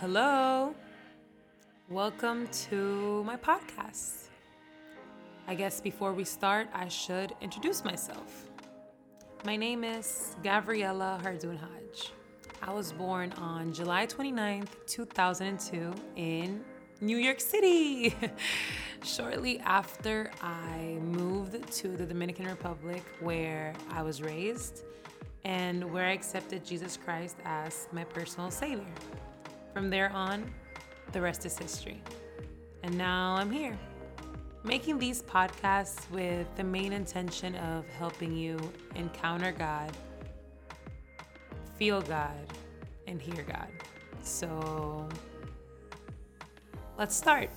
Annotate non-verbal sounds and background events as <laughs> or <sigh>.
Hello. Welcome to my podcast. I guess before we start, I should introduce myself. My name is Gabriela Hardoon Hodge. I was born on July 29th, 2002, in New York City. <laughs> Shortly after I moved to the Dominican Republic, where I was raised and where I accepted Jesus Christ as my personal Savior. From there on, the rest is history. And now I'm here, making these podcasts with the main intention of helping you encounter God, feel God, and hear God. So let's start.